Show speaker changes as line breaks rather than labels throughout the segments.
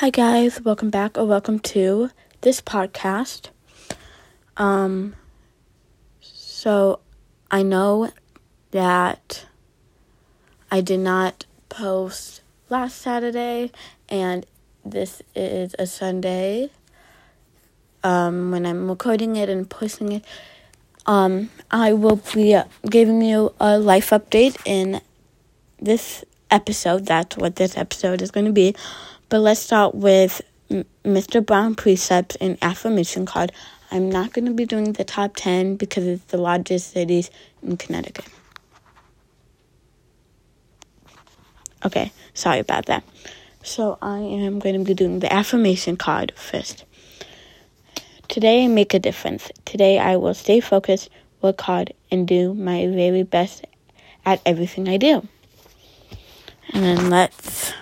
Hi guys, welcome back or welcome to this podcast. Um so I know that I did not post last Saturday and this is a Sunday. Um when I'm recording it and posting it um I will be giving you a life update in this episode. That's what this episode is going to be. But let's start with Mr. Browne precepts and affirmation card. I'm not going to be doing the top 10 because it's the largest cities in Connecticut. Okay, sorry about that. So I am going to be doing the affirmation card first. Today I make a difference. Today I will stay focused, work hard, and do my very best at everything I do. And then let's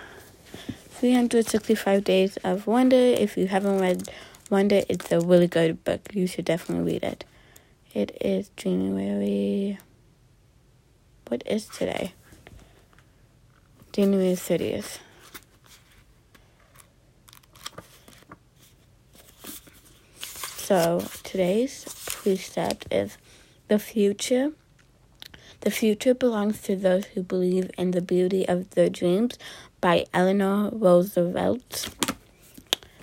365 Days of Wonder. If you haven't read Wonder, it's a really good book. You should definitely read it. It is January. What is today? January 30th. So today's precept is the future. The future belongs to those who believe in the beauty of their dreams, by Eleanor Roosevelt.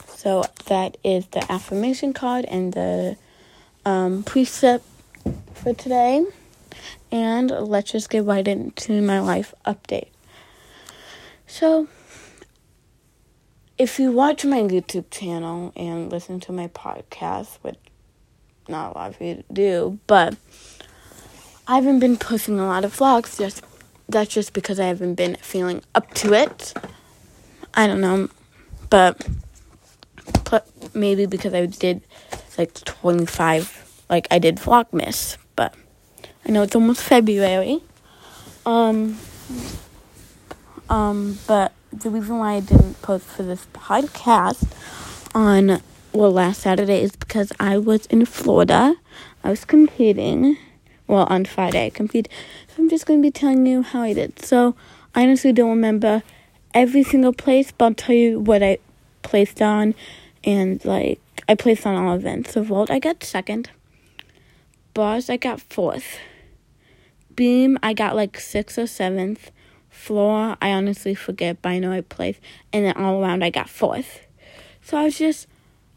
So that is the affirmation card and the um, precept for today. And let's just get right into my life update. So, if you watch my YouTube channel and listen to my podcast, which not a lot of you do, but I haven't been posting a lot of vlogs just that's just because I haven't been feeling up to it. I don't know, but, maybe because I did like 25, like I did Vlogmas, but I know it's almost February. Um, um, but the reason why I didn't post for this podcast on well last Saturday is because I was in Florida. I was competing well, on Friday I competed. So I'm just going to be telling you how I did. So I honestly don't remember every single place, but I'll tell you what I placed on. And like, I placed on all events. So vault, I got second. Bars, I got fourth. Beam, I got like sixth or seventh. Floor, I honestly forget, but I know I placed. And then all around, I got fourth. So I was just,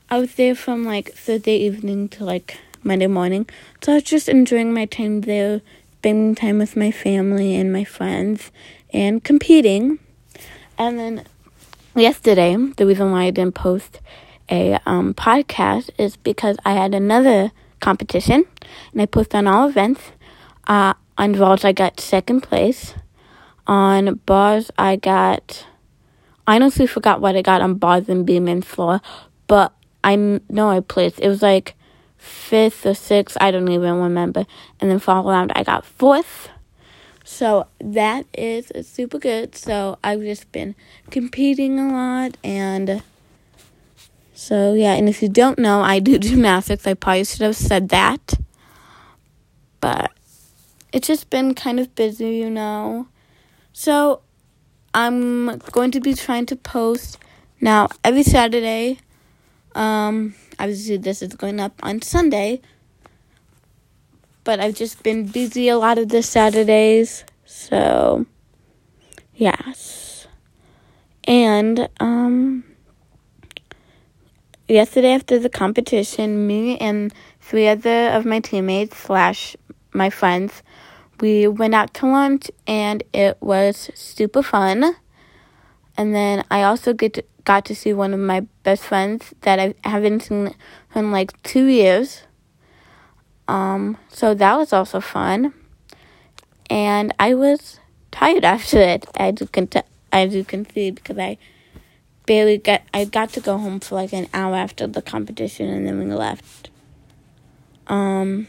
I was there from like Thursday evening to like Monday morning. So I was just enjoying my time there, spending time with my family and my friends, and competing. And then yesterday, the reason why I didn't post a um, podcast is because I had another competition, and I posted on all events. Uh, on vaults, I got second place. On bars, I got. I honestly forgot what I got on bars and beam and floor, but I know I placed. It was like fifth or sixth, I don't even remember. And then fall around, I got fourth. So that is super good. So I've just been competing a lot and so yeah, and if you don't know, I do gymnastics. I probably should have said that. But it's just been kind of busy, you know. So I'm going to be trying to post now every Saturday. Um Obviously, this is going up on Sunday. But I've just been busy a lot of the Saturdays. So, yes. And, um, yesterday after the competition, me and three other of my teammates slash my friends, we went out to lunch and it was super fun. And then I also get to, got to see one of my best friends that I haven't seen in like two years. Um, so that was also fun. And I was tired after it, as you can t- as you can see, because I barely got I got to go home for like an hour after the competition, and then we left. Um,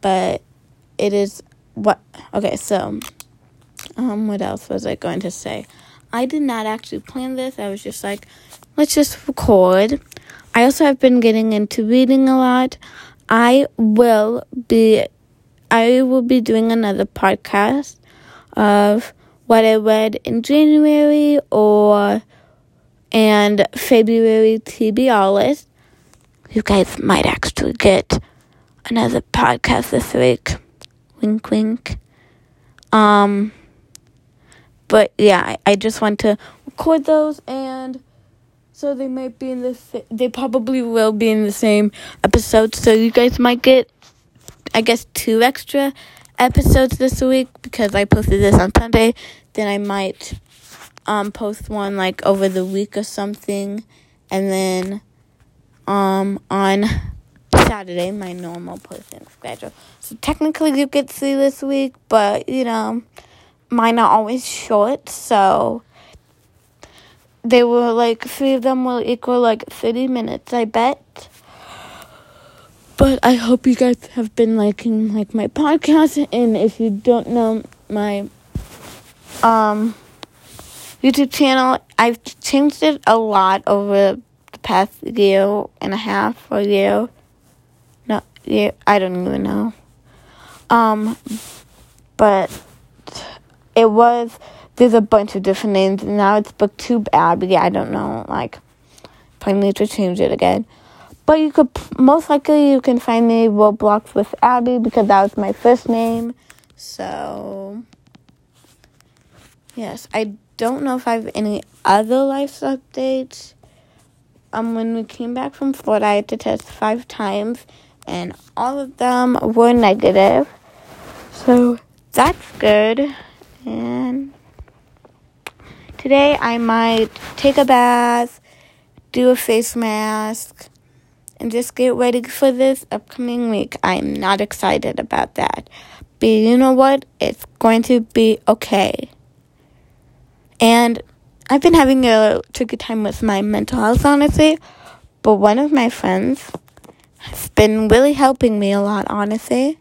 but it is what okay. So, um, what else was I going to say? I did not actually plan this. I was just like, let's just record. I also have been getting into reading a lot. I will be I will be doing another podcast of what I read in January or and February TBR list, you guys might actually get another podcast this week. Wink, wink. Um, but yeah, I, I just want to record those and so they might be in the they probably will be in the same episode so you guys might get i guess two extra episodes this week because i posted this on sunday. Then i might um post one like over the week or something. And then um on saturday my normal posting schedule. So technically you get three this week but you know mine are always short so they were like three of them will equal like 30 minutes i bet. But i hope you guys have been liking like my podcast and if you don't know my um youtube channel i've changed it a lot over the past year and a half or year. No year i don't even know. Um but it was there's a bunch of different names. And now it's Booktube Abby. I don't know. Like, probably need to change it again. But you could most likely you can find me Roblox with Abby because that was my first name. So yes, I don't know if I have any other life updates. Um, when we came back from Florida, I had to test five times, and all of them were negative. So that's good. And Today I might take a bath, do a face mask, and just get ready for this upcoming week. I'm not excited about that. But you know what? It's going to be okay. And I've been having a tricky time with my mental health, honestly. But one of my friends has been really helping me a lot, honestly.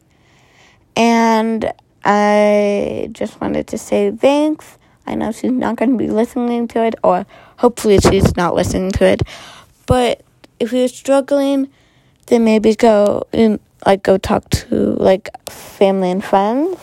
And I just wanted to say thanks I know she's not going to be listening to it, or hopefully she's not listening to it. But if you're struggling, then maybe go and like go talk to like family and friends,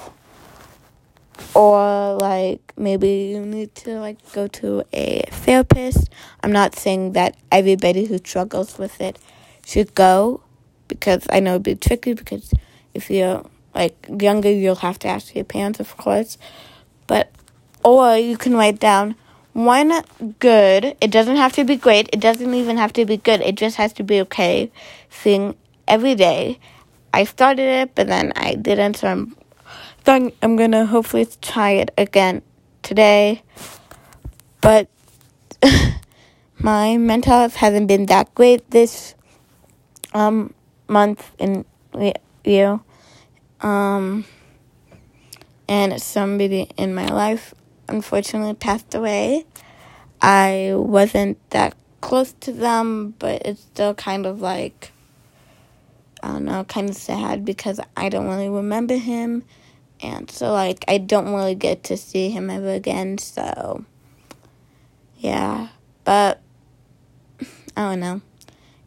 or like maybe you need to like go to a therapist. I'm not saying that everybody who struggles with it should go, because I know it'd be tricky. Because if you're like younger, you'll have to ask your parents, of course. But or you can write down one good, it doesn't have to be great, it doesn't even have to be good, it just has to be okay thing every day. I started it, but then I didn't, so I'm, I'm gonna hopefully try it again today. But my mental health hasn't been that great this um month and year. Um, and somebody in my life unfortunately passed away. I wasn't that close to them, but it's still kind of like, I don't know, kind of sad because I don't really remember him. And so, like, I don't really get to see him ever again. So, yeah. But, I don't know.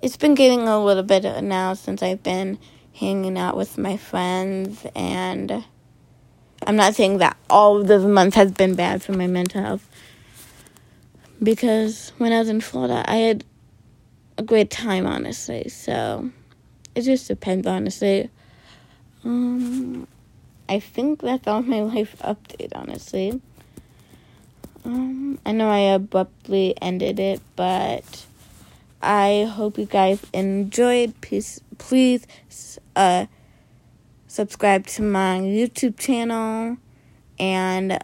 It's been getting a little bit now since I've been hanging out with my friends and I'm not saying that all of this month has been bad for my mental health. Because when I was in Florida, I had a great time, honestly. So it just depends, honestly. Um, I think that's all my life update, honestly. Um, I know I abruptly ended it, but I hope you guys enjoyed. Please, please, uh, subscribe to my YouTube channel and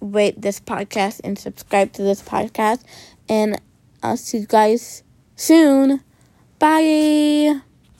rate this podcast and subscribe to this podcast. And I'll see you guys soon. Bye.